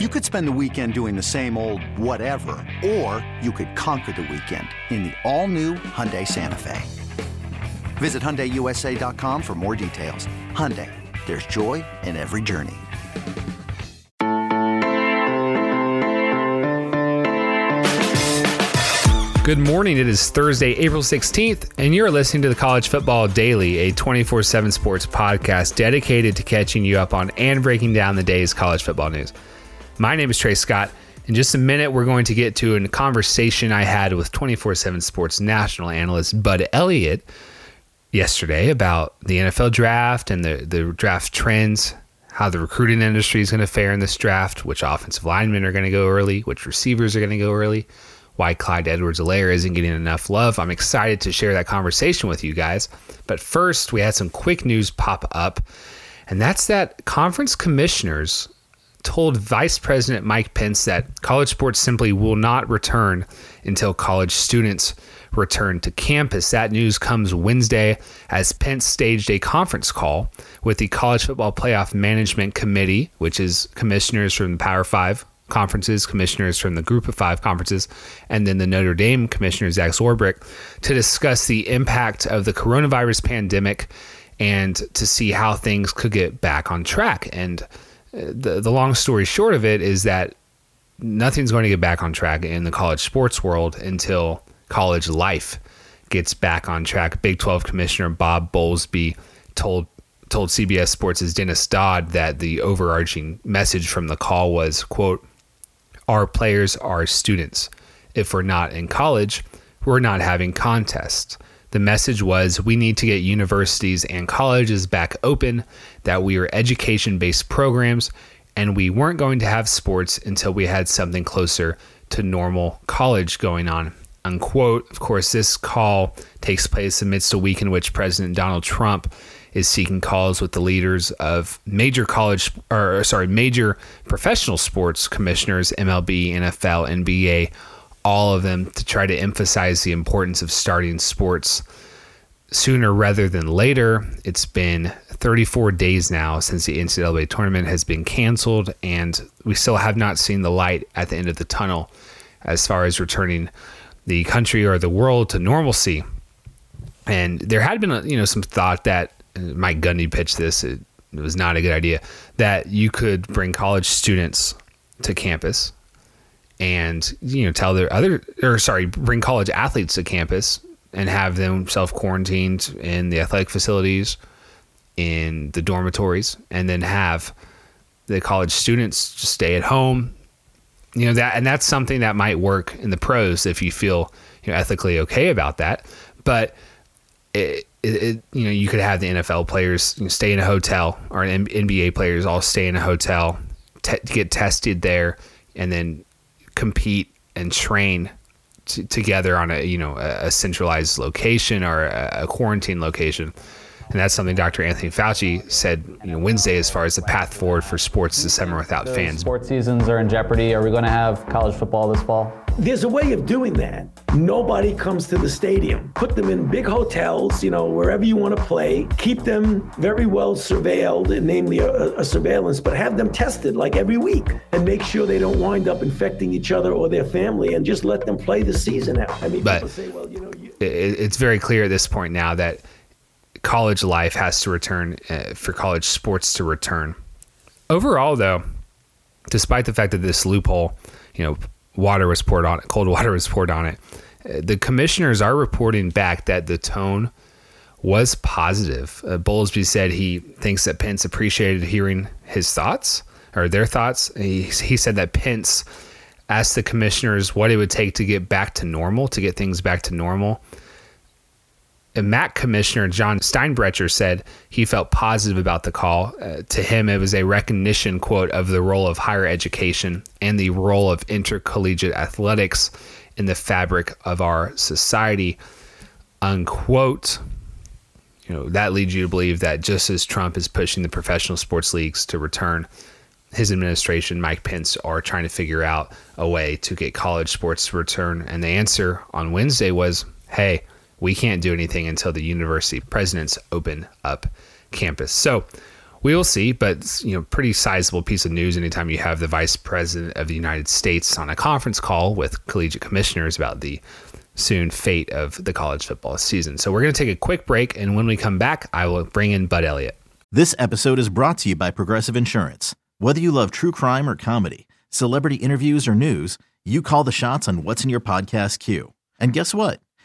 You could spend the weekend doing the same old whatever, or you could conquer the weekend in the all-new Hyundai Santa Fe. Visit HyundaiUSA.com for more details. Hyundai, there's joy in every journey. Good morning. It is Thursday, April 16th, and you're listening to the College Football Daily, a 24 7 sports podcast dedicated to catching you up on and breaking down the day's college football news. My name is Trey Scott. In just a minute, we're going to get to a conversation I had with 24 7 sports national analyst Bud Elliott yesterday about the NFL draft and the, the draft trends, how the recruiting industry is going to fare in this draft, which offensive linemen are going to go early, which receivers are going to go early why Clyde Edwards Helaire isn't getting enough love. I'm excited to share that conversation with you guys. But first, we had some quick news pop up, and that's that conference commissioners told Vice President Mike Pence that college sports simply will not return until college students return to campus. That news comes Wednesday as Pence staged a conference call with the College Football Playoff Management Committee, which is commissioners from the Power Five conferences, commissioners from the Group of Five conferences, and then the Notre Dame commissioner, Jack Swarbrick, to discuss the impact of the coronavirus pandemic and to see how things could get back on track. And the, the long story short of it is that nothing's going to get back on track in the college sports world until college life gets back on track. Big 12 Commissioner Bob Bowlsby told told CBS Sports' Dennis Dodd that the overarching message from the call was, quote, our players are students. If we're not in college, we're not having contests. The message was we need to get universities and colleges back open, that we are education based programs, and we weren't going to have sports until we had something closer to normal college going on. Unquote. Of course, this call takes place amidst a week in which President Donald Trump is seeking calls with the leaders of major college or sorry, major professional sports commissioners, MLB, NFL, NBA, all of them to try to emphasize the importance of starting sports sooner rather than later. It's been 34 days now since the NCAA tournament has been canceled, and we still have not seen the light at the end of the tunnel as far as returning the country or the world to normalcy. And there had been, uh, you know, some thought that uh, Mike Gundy pitched this. It, it was not a good idea that you could bring college students to campus and you know tell their other or sorry bring college athletes to campus and have them self quarantined in the athletic facilities in the dormitories and then have the college students just stay at home. You know that and that's something that might work in the pros if you feel you know ethically okay about that. But it, it, it, you know, you could have the NFL players stay in a hotel or NBA players all stay in a hotel, te- get tested there, and then compete and train t- together on a you know a, a centralized location or a, a, quarantine location. And that's something Dr. Anthony Fauci said you know, Wednesday as far as the path forward for sports this summer without fans. Sports seasons are in jeopardy. Are we going to have college football this fall? There's a way of doing that. Nobody comes to the stadium. Put them in big hotels, you know, wherever you want to play. Keep them very well surveilled, namely a, a, surveillance, but have them tested like every week and make sure they don't wind up infecting each other or their family and just let them play the season out. I mean, but people say, well, you know, you- it's very clear at this point now that college life has to return uh, for college sports to return. Overall, though, despite the fact that this loophole, you know, water was poured on it, cold water was poured on it. The commissioners are reporting back that the tone was positive. Uh, Bowlsby said he thinks that Pence appreciated hearing his thoughts or their thoughts. He, he said that Pence asked the commissioners what it would take to get back to normal, to get things back to normal. MAC Commissioner John Steinbrecher said he felt positive about the call. Uh, to him, it was a recognition, quote, of the role of higher education and the role of intercollegiate athletics in the fabric of our society, unquote. You know, that leads you to believe that just as Trump is pushing the professional sports leagues to return, his administration, Mike Pence, are trying to figure out a way to get college sports to return. And the answer on Wednesday was, hey, we can't do anything until the university presidents open up campus. So, we will see. But you know, pretty sizable piece of news anytime you have the vice president of the United States on a conference call with collegiate commissioners about the soon fate of the college football season. So we're going to take a quick break, and when we come back, I will bring in Bud Elliott. This episode is brought to you by Progressive Insurance. Whether you love true crime or comedy, celebrity interviews or news, you call the shots on what's in your podcast queue. And guess what?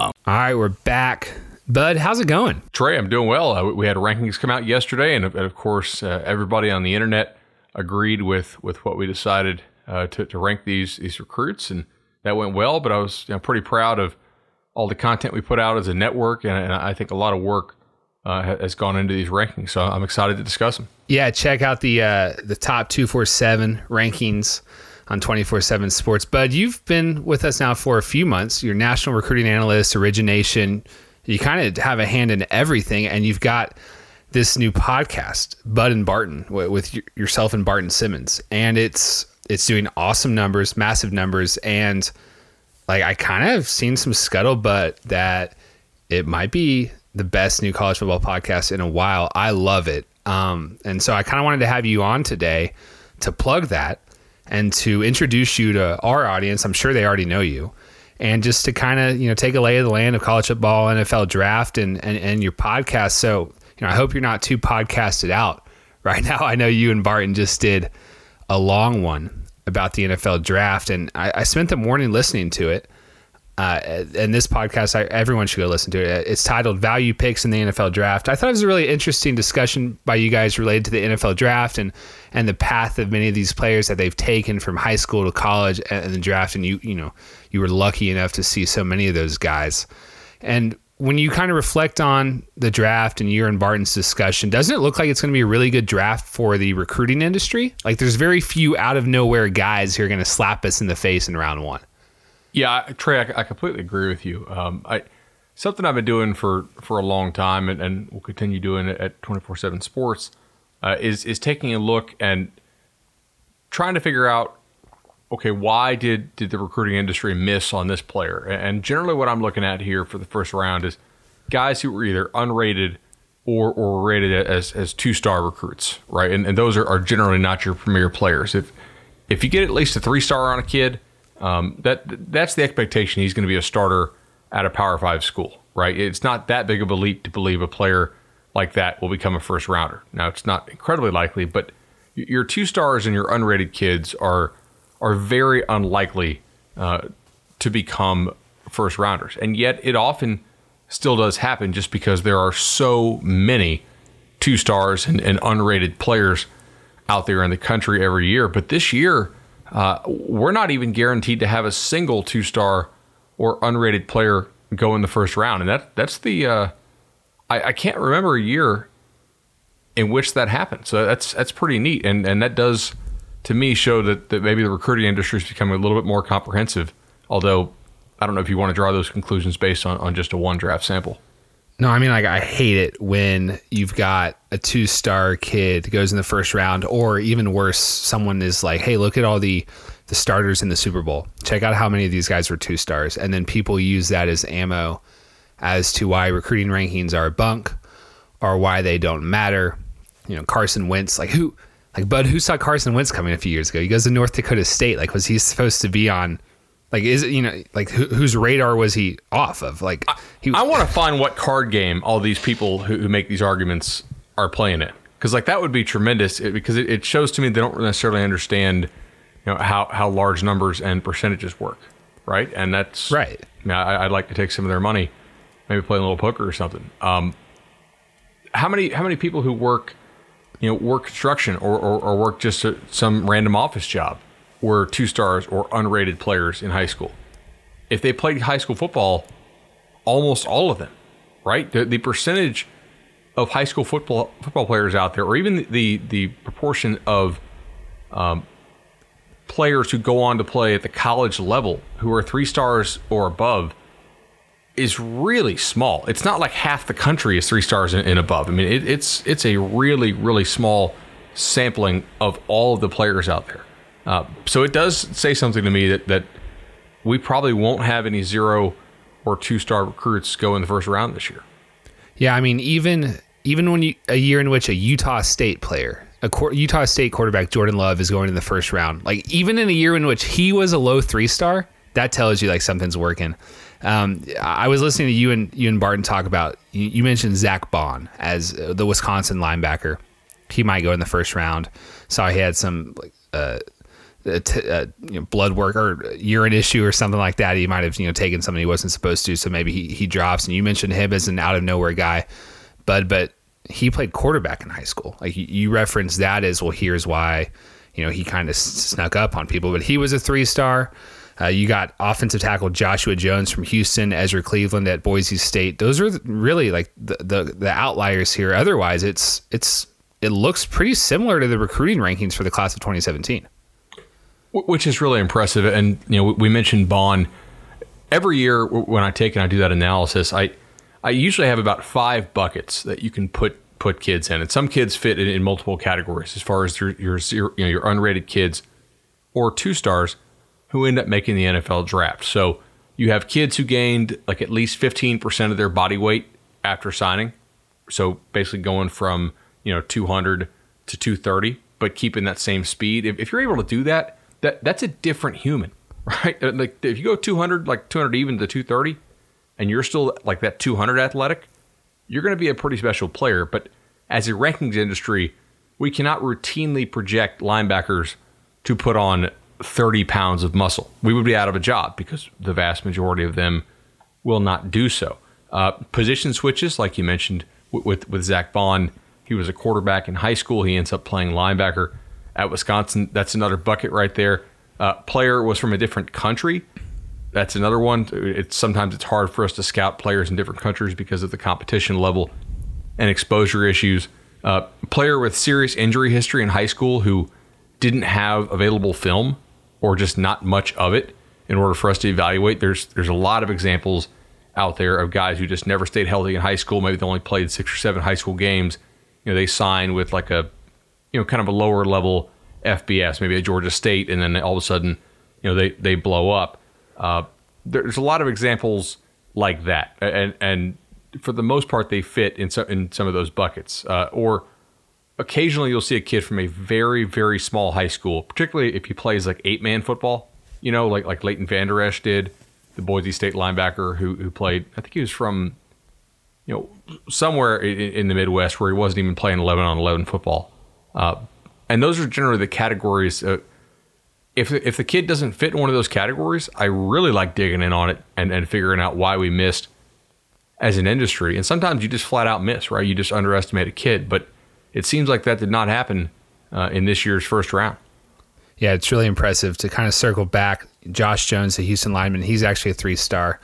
All right, we're back. Bud, how's it going? Trey, I'm doing well. Uh, we had rankings come out yesterday, and, of course, uh, everybody on the internet agreed with with what we decided uh, to, to rank these these recruits, and that went well. But I was you know, pretty proud of all the content we put out as a network, and, and I think a lot of work uh, has gone into these rankings. So I'm excited to discuss them. Yeah, check out the uh, the top two four seven rankings on 24 7 Sports. Bud, you've been with us now for a few months. You're national recruiting analyst, origination. You kind of have a hand in everything, and you've got this new podcast, Bud and Barton, with yourself and Barton Simmons, and it's it's doing awesome numbers, massive numbers, and like I kind of seen some scuttlebutt that it might be the best new college football podcast in a while. I love it, um, and so I kind of wanted to have you on today to plug that and to introduce you to our audience. I'm sure they already know you. And just to kind of, you know, take a lay of the land of college football, NFL draft and, and, and your podcast. So, you know, I hope you're not too podcasted out right now. I know you and Barton just did a long one about the NFL draft, and I, I spent the morning listening to it. Uh, and this podcast, I, everyone should go listen to it. It's titled "Value Picks in the NFL Draft." I thought it was a really interesting discussion by you guys related to the NFL draft and and the path of many of these players that they've taken from high school to college and the draft. And you, you know, you were lucky enough to see so many of those guys. And when you kind of reflect on the draft and you and Barton's discussion, doesn't it look like it's going to be a really good draft for the recruiting industry? Like, there's very few out of nowhere guys who are going to slap us in the face in round one. Yeah, Trey, I, I completely agree with you. Um, I something I've been doing for for a long time, and, and will continue doing it at twenty four seven Sports, uh, is is taking a look and trying to figure out, okay, why did did the recruiting industry miss on this player? And generally, what I'm looking at here for the first round is guys who were either unrated or or rated as as two star recruits, right? And, and those are, are generally not your premier players. If if you get at least a three star on a kid um, that that's the expectation. He's going to be a starter at a Power Five school, right? It's not that big of a leap to believe a player like that will become a first rounder. Now, it's not incredibly likely, but your two stars and your unrated kids are are very unlikely uh, to become first rounders, and yet it often still does happen just because there are so many two stars and, and unrated players out there in the country every year. But this year uh, we're not even guaranteed to have a single two star or unrated player go in the first round. And that that's the uh, I, I, can't remember a year in which that happened. So that's that's pretty neat. And and that does to me show that, that maybe the recruiting industry is becoming a little bit more comprehensive. Although I don't know if you want to draw those conclusions based on, on just a one draft sample. No, I mean like I hate it when you've got a two star kid goes in the first round, or even worse, someone is like, "Hey, look at all the the starters in the Super Bowl. Check out how many of these guys were two stars," and then people use that as ammo as to why recruiting rankings are bunk or why they don't matter. You know, Carson Wentz, like who, like Bud, who saw Carson Wentz coming a few years ago? He goes to North Dakota State. Like, was he supposed to be on? Like, is it you know like whose radar was he off of? Like, he. I want to find what card game all these people who, who make these arguments are playing it because like that would be tremendous because it, it, shows to me they don't necessarily understand you know how how large numbers and percentages work. right? And that's Right. I mean, I, I'd like to take some of their money, maybe play a little poker or something. Um, how many how many people who work, you know, work construction or or, or work just a, some random office job were two stars or unrated players in high school? If they played high school football, almost all of them, right? The, the percentage of high school football football players out there, or even the the proportion of um, players who go on to play at the college level who are three stars or above is really small. It's not like half the country is three stars and, and above. I mean, it, it's it's a really really small sampling of all of the players out there. Uh, so it does say something to me that that we probably won't have any zero or two star recruits go in the first round this year. Yeah, I mean, even even when you a year in which a Utah State player, a Utah State quarterback Jordan Love is going in the first round, like even in a year in which he was a low three star, that tells you like something's working. Um, I was listening to you and you and Barton talk about you, you mentioned Zack Baun as uh, the Wisconsin linebacker. He might go in the first round. Saw he had some like uh, you know, blood work or urine issue or something like that. He might have you know taken something he wasn't supposed to, so maybe he, he drops. And you mentioned him as an out of nowhere guy, but but he played quarterback in high school. Like you, you referenced that as well. Here's why, you know, he kind of snuck up on people, but he was a three star. Uh, you got offensive tackle Joshua Jones from Houston, Ezra Cleveland at Boise State. Those are really like the, the the outliers here. Otherwise, it's it's it looks pretty similar to the recruiting rankings for the class of 2017 which is really impressive. And you know, we mentioned Baun. Every year when I take and I do that analysis, I I usually have about five buckets that you can put put kids in, and some kids fit in, in multiple categories as far as your your you know your unrated kids or two stars who end up making the NFL draft. So you have kids who gained like at least fifteen percent of their body weight after signing. So basically going from you know 200 to 230, but keeping that same speed. If, if you're able to do that, that that's a different human, right? Like if you go 200, like 200 even to 230, and you're still like that 200 athletic, you're going to be a pretty special player. But as a rankings industry, we cannot routinely project linebackers to put on 30 pounds of muscle. We would be out of a job because the vast majority of them will not do so. Uh, position switches, like you mentioned with, with, with Zack Baun, he was a quarterback in high school. He ends up playing linebacker at Wisconsin. That's another bucket right there. Uh, player was from a different country. That's another one. It's sometimes it's hard for us to scout players in different countries because of the competition level and exposure issues. Uh, player with serious injury history in high school who didn't have available film or just not much of it in order for us to evaluate. There's there's a lot of examples out there of guys who just never stayed healthy in high school. Maybe they only played six or seven high school games. You know, they sign with like a you know, kind of a lower level FBS, maybe a Georgia State, and then all of a sudden, you know, they they blow up. Uh, there's a lot of examples like that, and and for the most part, they fit in some in some of those buckets. Uh, or occasionally, you'll see a kid from a very very small high school, particularly if he plays like eight man football. You know, like like Leighton Vander Esch did, the Boise State linebacker who who played. I think he was from, you know, somewhere in, in the Midwest where he wasn't even playing eleven on eleven football. Uh, and those are generally the categories. Uh, if if the kid doesn't fit in one of those categories, I really like digging in on it and, and figuring out why we missed as an industry. And sometimes you just flat out miss, right? You just underestimate a kid. But it seems like that did not happen uh, in this year's first round. Yeah, it's really impressive to kind of circle back. Josh Jones, the Houston lineman, he's actually a three star.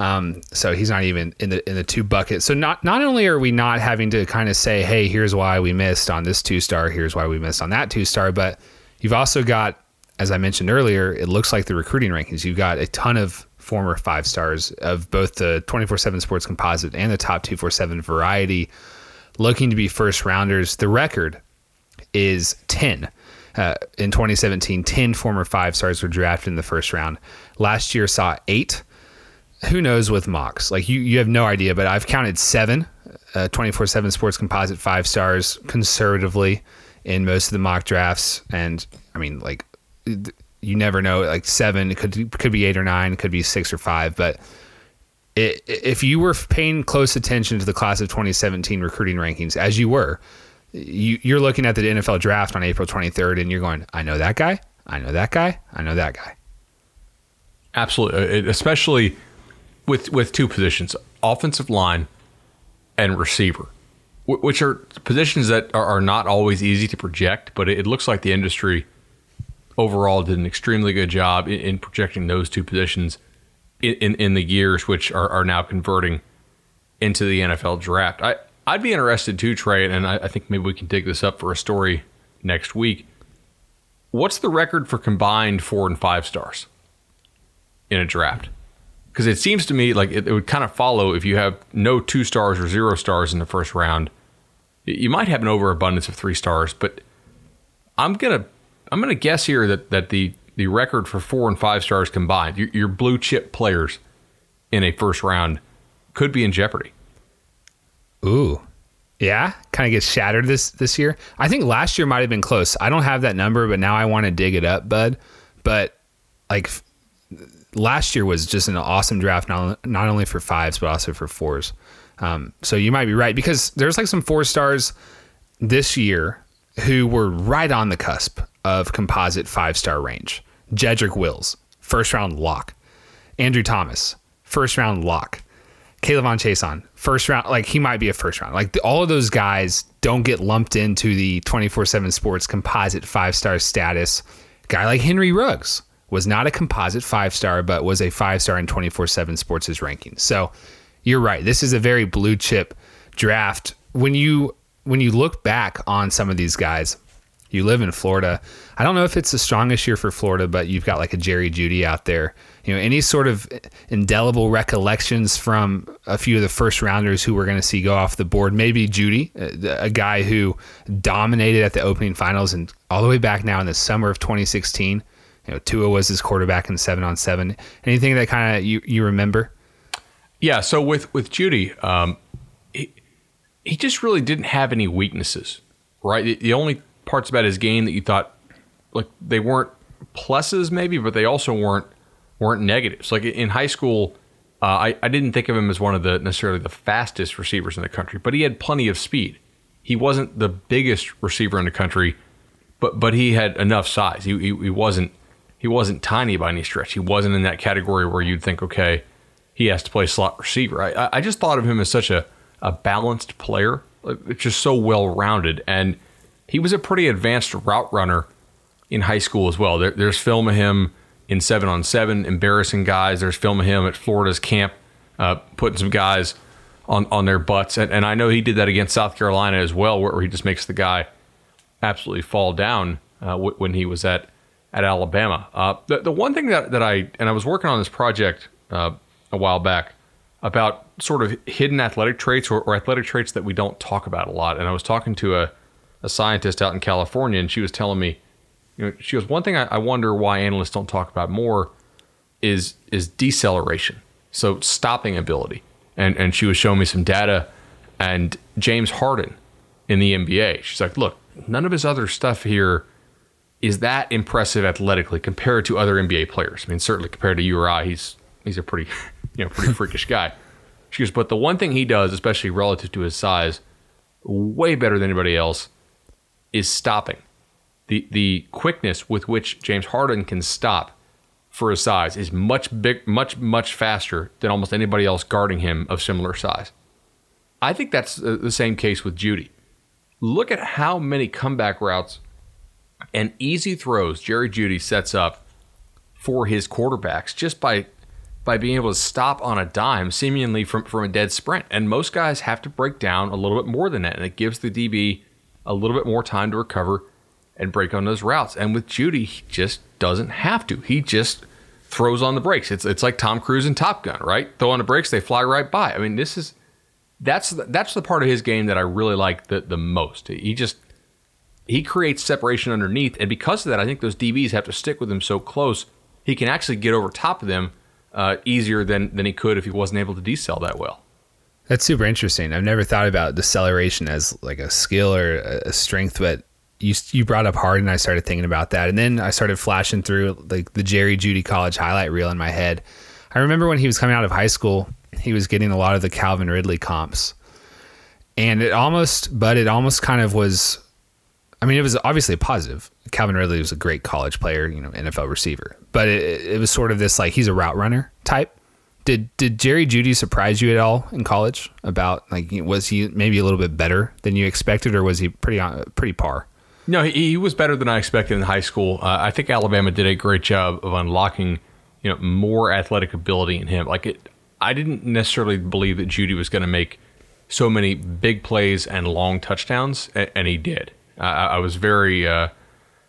Um, so he's not even in the in the two buckets. So not not only are we not having to kind of say, hey, here's why we missed on this two star, here's why we missed on that two star, but you've also got, as I mentioned earlier, it looks like the recruiting rankings. You've got a ton of former five stars of both the 24 7 sports composite and the top 247 variety looking to be first rounders. The record is 10. Uh, in 2017, 10 former five stars were drafted in the first round. Last year saw eight who knows with mocks? Like you, you have no idea, but I've counted seven, uh, 24 7 sports composite five stars conservatively in most of the mock drafts. And I mean, like, you never know. Like seven, it could, could be eight or nine, could be six or five. But it, if you were paying close attention to the class of 2017 recruiting rankings, as you were, you, you're looking at the NFL draft on April 23rd and you're going, I know that guy, I know that guy, I know that guy. Absolutely, especially with with two positions, offensive line and receiver, which are positions that are, not always easy to project. But it, looks like the industry overall did an extremely good job in, in projecting those two positions in, in, in the years which are, are now converting into the NFL draft. I I'd be interested too, Trey, and I, I think maybe we can dig this up for a story next week. What's the record for combined four and five stars in a draft? Because it seems to me like it, it would kind of follow if you have no two stars or zero stars in the first round. You might have an overabundance of three stars, but I'm gonna I'm gonna guess here that that the the record for four and five stars combined, your, your blue chip players in a first round, could be in jeopardy. Ooh, yeah, kind of gets shattered this this year. I think last year might have been close. I don't have that number, but now I want to dig it up, bud. But like last year was just an awesome draft, not not only for fives but also for fours. Um, so you might be right because there's like some four stars this year who were right on the cusp of composite five star range. Jedrick Wills, first round lock. Andrew Thomas, first round lock. K'Lavon Chaisson, first round, like he might be a first round. Like the, all of those guys don't get lumped into the 24 7 sports composite five star status. Guy like Henry Ruggs was not a composite five star, but was a five star in 24 7 sports' ranking. So you're right. This is a very blue chip draft. When you when you look back on some of these guys, you live in Florida. I don't know if it's the strongest year for Florida, but you've got like a Jerry Jeudy out there. You know, any sort of indelible recollections from a few of the first rounders who we're going to see go off the board. Maybe Jeudy, uh, a, a guy who dominated at the opening finals and all the way back now in the summer of 2016. Know, Tua was his quarterback in seven on seven. Anything that kind of you, you remember? Yeah. So with with Jeudy, um, he, he just really didn't have any weaknesses, right? The, the only parts about his game that you thought like they weren't pluses maybe, but they also weren't weren't negatives. Like in high school, uh, I I didn't think of him as one of the necessarily the fastest receivers in the country, but he had plenty of speed. He wasn't the biggest receiver in the country, but but he had enough size. He he, he wasn't he wasn't tiny by any stretch. He wasn't in that category where you'd think, okay, he has to play slot receiver. I I just thought of him as such a a balanced player, just so well rounded and he was a pretty advanced route runner in high school as well. There, there's film of him in seven on seven, embarrassing guys. There's film of him at Florida's camp, uh, putting some guys on, on their butts. And, and I know he did that against South Carolina as well, where, where he just makes the guy absolutely fall down uh, when he was at at Alabama. Uh, the, the one thing that, that I, and I was working on this project uh, a while back about sort of hidden athletic traits or, or athletic traits that we don't talk about a lot. And I was talking to a, a scientist out in California, and she was telling me, you know, she goes, one thing I, I wonder why analysts don't talk about more is is deceleration, so stopping ability, and and she was showing me some data, and James Harden in the NBA, she's like, look, none of his other stuff here is that impressive athletically compared to other NBA players. I mean, certainly compared to you or I, he's he's a pretty, you know, pretty freakish guy. She goes, but the one thing he does, especially relative to his size, way better than anybody else, is stopping. The the quickness with which James Harden can stop for his size is much big much much faster than almost anybody else guarding him of similar size. I think that's uh, the same case with Jeudy. Look at how many comeback routes and easy throws Jerry Jeudy sets up for his quarterbacks just by by being able to stop on a dime seemingly from, from a dead sprint. And most guys have to break down a little bit more than that. And it gives the DB a little bit more time to recover and break on those routes. And with Jeudy, he just doesn't have to. He just throws on the brakes. It's it's like Tom Cruise in Top Gun, right? Throw on the brakes, they fly right by. I mean, this is that's the, that's the part of his game that I really like the the most. He just he creates separation underneath, and because of that, I think those DBs have to stick with him so close. He can actually get over top of them uh, easier than than he could if he wasn't able to decel that well. That's super interesting. I've never thought about deceleration as like a skill or a strength, but you you brought up Harden. I started thinking about that, and then I started flashing through like the Jerry Jeudy college highlight reel in my head. I remember when he was coming out of high school, he was getting a lot of the Calvin Ridley comps, and it almost, but it almost kind of was I mean, it was obviously a positive. Calvin Ridley was a great college player, you know, NFL receiver, but it, it was sort of this like he's a route runner type. Did did Jerry Jeudy surprise you at all in college? About like was he maybe a little bit better than you expected, or was he pretty pretty par? No, he, he was better than I expected in high school. Uh, I think Alabama did a great job of unlocking, you know, more athletic ability in him. Like it, I didn't necessarily believe that Jeudy was going to make so many big plays and long touchdowns, and, and he did. I was very, uh,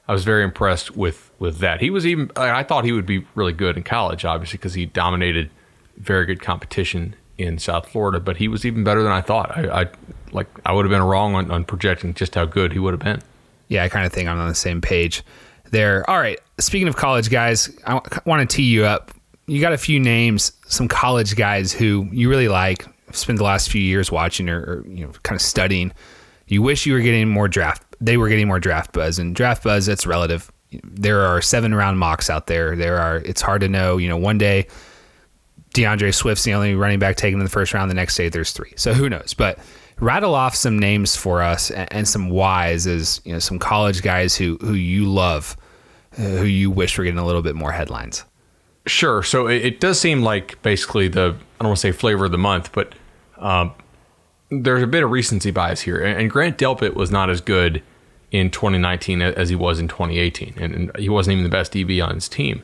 I was very impressed with with that. He was even. I thought he would be really good in college, obviously, because he dominated very good competition in South Florida. But he was even better than I thought. I, I like. I would have been wrong on, on projecting just how good he would have been. Yeah, I kind of think I'm on the same page there. All right. Speaking of college guys, I want to tee you up. You got a few names, some college guys who you really like, spend the last few years watching or, or you know kind of studying. You wish you were getting more draft. They were getting more draft buzz, and draft buzz that's relative. There are seven round mocks out there. There are. It's hard to know. You know, one day D'Andre Swift's the only running back taken in the first round. The next day there's three. So who knows? But rattle off some names for us and, and some whys as you know some college guys who who you love, uh, who you wish were getting a little bit more headlines. Sure. So it, it, does seem like basically the I don't want to say flavor of the month, but um, there's a bit of recency bias here. And, and Grant Delpit was not as good in 2019 as he was in 2018, and, and he wasn't even the best DB on his team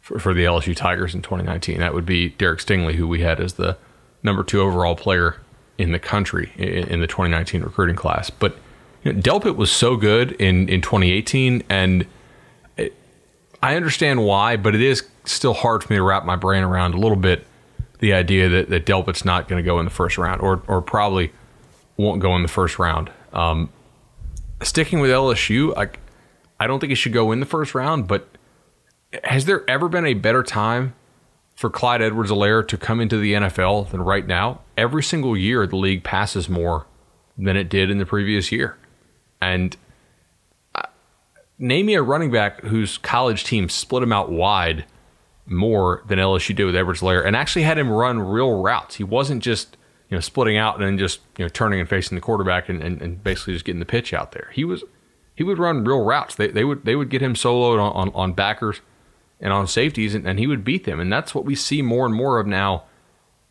for, for the LSU Tigers in 2019. That would be Derek Stingley, who we had as the number two overall player in the country in, in the 2019 recruiting class. But you know, Delpit was so good in, in 2018, and it, I understand why, but it is still hard for me to wrap my brain around a little bit the idea that, that Delpit's not going to go in the first round or, or probably won't go in the first round. Um, sticking with LSU, I, I don't think he should go in the first round, but has there ever been a better time for Clyde Edwards Helaire to come into the NFL than right now? Every single year, the league passes more than it did in the previous year. And uh, name me a running back whose college team split him out wide more than LSU did with Edwards Helaire and actually had him run real routes. He wasn't just you know splitting out and then just you know turning and facing the quarterback and, and, and basically just getting the pitch out there. He was he would run real routes. They, they would they would get him soloed on, on, on backers and on safeties, and, and, he would beat them. And that's what we see more and more of now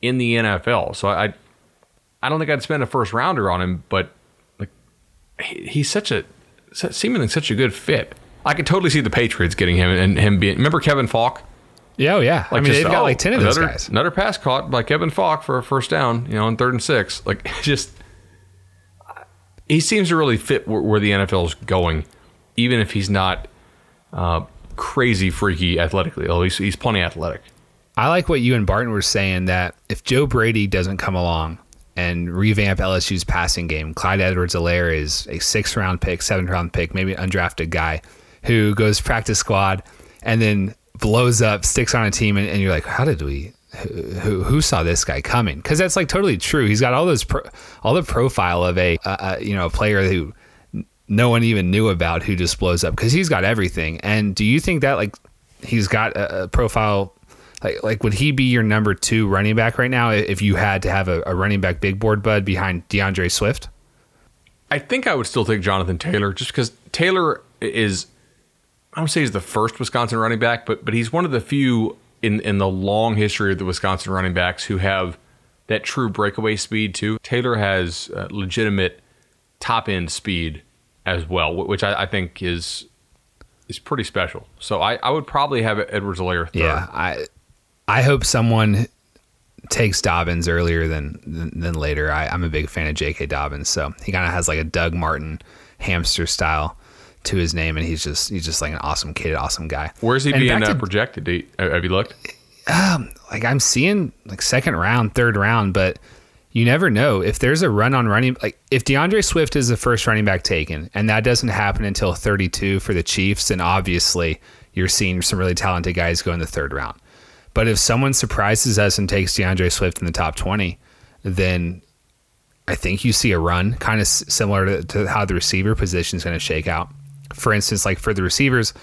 in the NFL. So I, I don't think I'd spend a first rounder on him, but like he, he's such a seemingly such a good fit. I could totally see the Patriots getting him and him being. Remember Kevin Faulk? Yeah, oh yeah. Like I mean, they've got oh, like ten of another, those guys. Another pass caught by Kevin Faulk for a first down, you know, on third and six. Like just, he seems to really fit where, where the NFL is going, even if he's not uh, crazy freaky athletically. At least he's plenty athletic. I like what you and Barton were saying that if Joe Brady doesn't come along and revamp LSU's passing game, Clyde Edwards Helaire is a six round pick, seventh round pick, maybe an undrafted guy who goes practice squad and then blows up, sticks on a team, and, and you're like, how did we? Who, who saw this guy coming? Because that's like totally true. He's got all those pro, all the profile of a uh, you know a player who no one even knew about who just blows up because he's got everything. And do you think that like he's got a, a, profile? Like, like would he be your number two running back right now if you had to have a, a running back big board bud behind D'Andre Swift? I think I would still take Jonathan Taylor just because Taylor is I don't say he's the first Wisconsin running back, but but he's one of the few in in the long history of the Wisconsin running backs who have that true breakaway speed too. Taylor has uh, legitimate top end speed as well, which I, I, think is is pretty special. So I, I would probably have Edwards third. Yeah, I I hope someone takes Dobbins earlier than than, than later. I, I'm a big fan of J.K. Dobbins, so he kind of has like a Doug Martin hamster style to his name, and he's just he's just like an awesome kid, awesome guy. Where's he and being uh, projected? You, have you looked? Um, like I'm seeing like second round, third round, but you never know if there's a run on running. Like if D'Andre Swift is the first running back taken, and that doesn't happen until 32 for the Chiefs, then obviously you're seeing some really talented guys go in the third round. But if someone surprises us and takes D'Andre Swift in the top 20, then I think you see a run kind of similar to, to how the receiver position is going to shake out for instance, like for the receivers,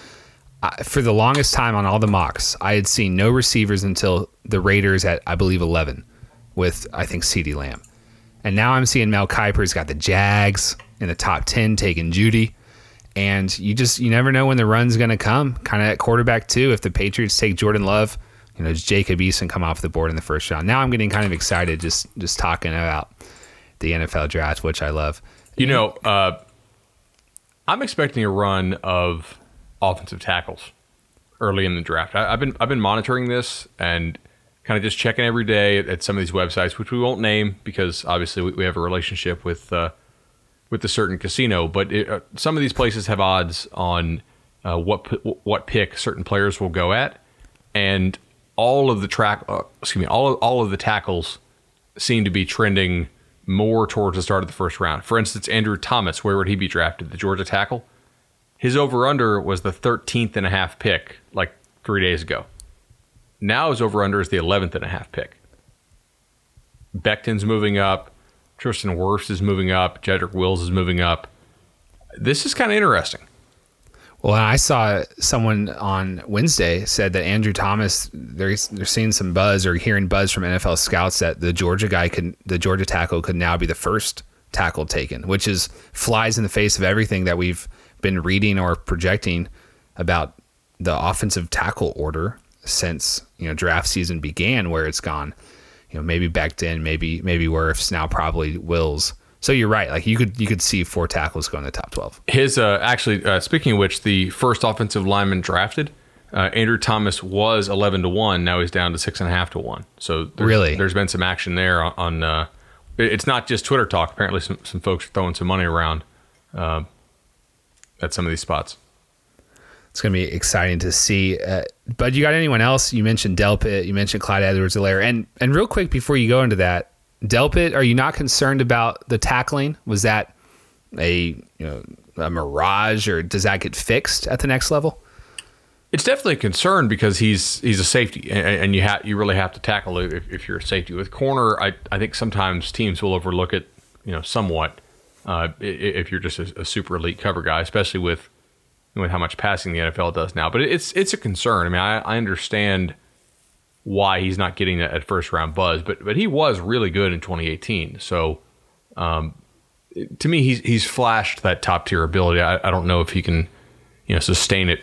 for the longest time on all the mocks, I had seen no receivers until the Raiders at I believe eleven, with I think CeeDee Lamb, and now I'm seeing Mel Kiper's got the Jags in the top ten taking Jeudy, And you just you never know when the run's going to come. Kind of at quarterback too. If the Patriots take Jordan Love, you know, does Jacob Eason come off the board in the first round? Now I'm getting kind of excited just just talking about the NFL draft, which I love. You know, uh, I'm expecting a run of offensive tackles early in the draft. I, have been I've been monitoring this and kind of just checking every day at, some of these websites, which we won't name because obviously we, we have a relationship with uh, with a certain casino. But it, uh, some of these places have odds on uh, what what pick certain players will go at, and all of the track uh, excuse me all of, all of the tackles seem to be trending more towards the start of the first round. For instance, Andrew Thomas, where would he be drafted? The Georgia tackle. His over under was the 13th and a half pick like three days ago. Now his over under is the 11th and a half pick. Becton's moving up. Tristan Wirfs is moving up. Jedrick Wills is moving up. This is kind of interesting. Well, I saw someone on Wednesday said that Andrew Thomas they're they're seeing some buzz or hearing buzz from NFL scouts that the Georgia guy could the Georgia tackle could now be the first tackle taken, which is flies in the face of everything that we've been reading or projecting about the offensive tackle order since you know draft season began, where it's gone. You know, maybe Becton, maybe maybe Wirfs, now probably Wills. So you're right. Like you could you could see four tackles going to the top twelve. His uh, actually uh, speaking of which, the first offensive lineman drafted, uh, Andrew Thomas was eleven to one. Now he's down to six and a half to one. So there's, really, there's been some action there on. on uh, it's not just Twitter talk. Apparently, some some folks are throwing some money around uh, at some of these spots it's going to be exciting to see. Uh, but you got anyone else? You mentioned Delpit. You mentioned Clyde Edwards-Helaire. And, and real quick before you go into that, Delpit, are you not concerned about the tackling? Was that a, you know, a mirage or does that get fixed at the next level? It's definitely a concern because he's he's a safety, and, and you have you really have to tackle it if, if, you're a safety. With corner, I, I think sometimes teams will overlook it, you know, somewhat uh, if you're just a, a, super elite cover guy, especially with with how much passing the NFL does now. But it's it's a concern. I mean, I, I understand why he's not getting that at first round buzz, but but he was really good in 2018. So, um, to me, he's he's flashed that top tier ability. I, I don't know if he can, you know, sustain it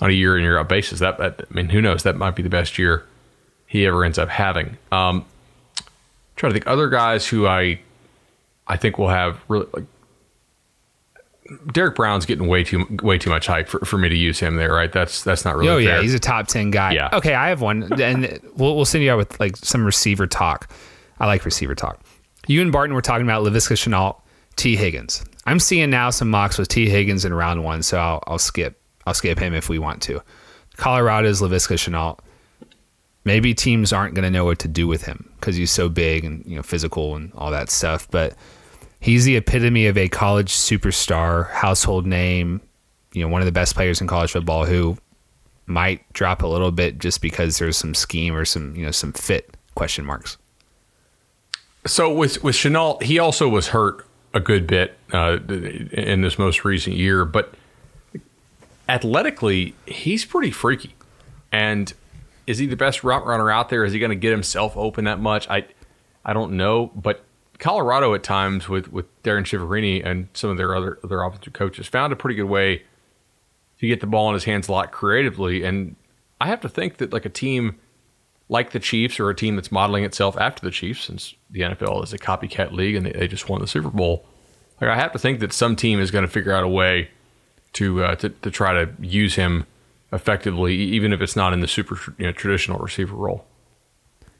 on a year in year out basis. That, that, I mean, who knows? That might be the best year he ever ends up having. Um, try to think other guys who I I think will have really like Derrick Brown's getting way too way too much hype for, for me to use him there, right? That's that's not really. Oh fair. yeah, he's a top ten guy. Yeah. Okay, I have one, and we'll we'll send you out with like some receiver talk. I like receiver talk. You and Barton were talking about Laviska Shenault, Tee Higgins. I'm seeing now some mocks with Tee Higgins in round one, so I'll, I'll skip I'll skip him if we want to. Colorado's Laviska Shenault. Maybe teams aren't going to know what to do with him because he's so big and you know physical and all that stuff, but he's the epitome of a college superstar, household name, you know, one of the best players in college football who might drop a little bit just because there's some scheme or some, you know, some fit question marks. So with with Shenault, he also was hurt a good bit uh, in this most recent year, but athletically, he's pretty freaky. And is he the best route runner out there? Is he going to get himself open that much? I I don't know, but Colorado at times with with Darrin Chiaverini and some of their other other offensive coaches found a pretty good way to get the ball in his hands a lot creatively. And I have to think that like a team like the Chiefs or a team that's modeling itself after the Chiefs, since the NFL is a copycat league and they, they just won the Super Bowl, like I have to think that some team is going to figure out a way to uh, to, to try to use him effectively, even if it's not in the super you know, traditional receiver role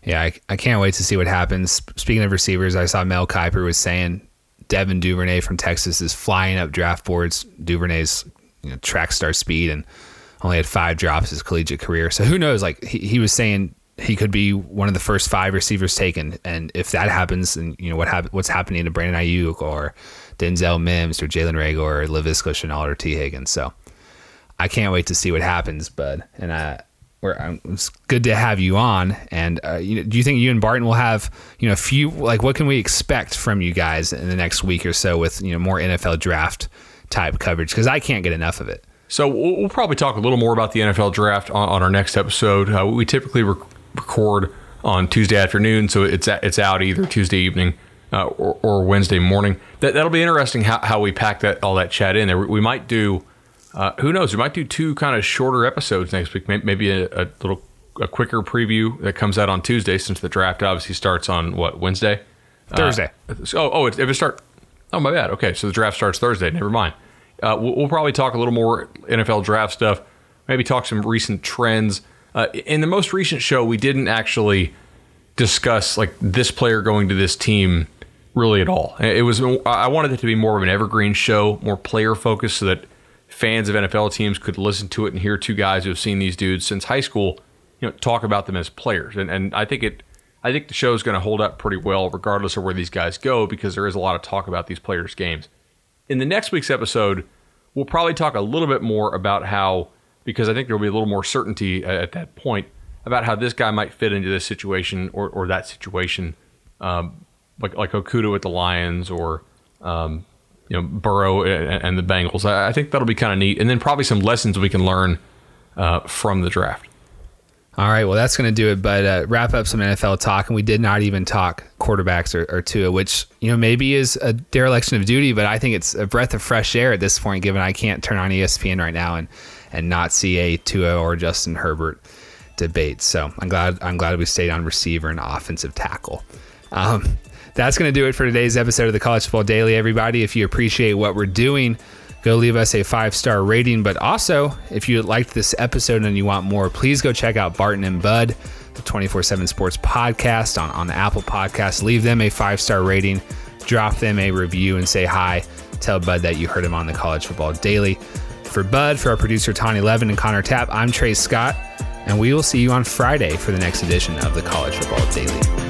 yeah, I, I can't wait to see what happens. Speaking of receivers, I saw Mel Kiper was saying Devin Duvernay from Texas is flying up draft boards. Duvernay's you know, track star speed and only had five drops his collegiate career. So who knows? Like he, he was saying he could be one of the first five receivers taken. And if that happens, and you know what hap- what's happening to Brandon Aiyuk or Denzel Mims or Jalen Reagor or Laviska Shenault or Tee Higgins. So I can't wait to see what happens, bud. And I where it's good to have you on. And uh, you know, do you think you and Barton will have you know a few like what can we expect from you guys in the next week or so with you know more NFL draft type coverage? Because I can't get enough of it. So we'll, probably talk a little more about the NFL draft on, on our next episode. Uh, we typically rec- record on Tuesday afternoon, so it's it's out either Tuesday evening uh, or, or, Wednesday morning. That that'll be interesting how, how we pack that all that chat in there. We might do, uh, who knows? We might do two kind of shorter episodes next week. Maybe a, a, little a quicker preview that comes out on Tuesday since the draft obviously starts on what Wednesday, Thursday. Uh, oh, oh, if it start. Oh my bad. Okay, so the draft starts Thursday. Never mind. Uh, we'll, we'll, probably talk a little more NFL draft stuff. Maybe talk some recent trends. Uh, in the most recent show, we didn't actually discuss like this player going to this team really at all. It was I wanted it to be more of an evergreen show, more player focused, so that fans of NFL teams could listen to it and hear two guys who have seen these dudes since high school, you know, talk about them as players. And and I think it I think the show is going to hold up pretty well regardless of where these guys go because there is a lot of talk about these players' games. In the next week's episode, we'll probably talk a little bit more about how because I think there will be a little more certainty at that point about how this guy might fit into this situation or, or that situation. Um, like like Okudah with the Lions or um, you know Burrow and, the Bengals. I, I, think that'll be kind of neat, and then probably some lessons we can learn uh, from the draft. All right, well that's going to do it. But uh, wrap up some NFL talk, and we did not even talk quarterbacks or, or Tua, which you know maybe is a dereliction of duty, but I think it's a breath of fresh air at this point, given I can't turn on ESPN right now and and not see a Tua or Justin Herbert debate. So I'm glad I'm glad we stayed on receiver and offensive tackle. Um, that's going to do it for today's episode of the College Football Daily, everybody. If you appreciate what we're doing, go leave us a five star rating. But also, if you liked this episode and you want more, please go check out Barton and Bud, the 24 7 Sports podcast on, on the Apple Podcast. Leave them a five star rating, drop them a review, and say hi. Tell Bud that you heard him on the College Football Daily. For Bud, for our producer Tawny Levin and Connor Tapp, I'm Trey Scott, and we will see you on Friday for the next edition of the College Football Daily.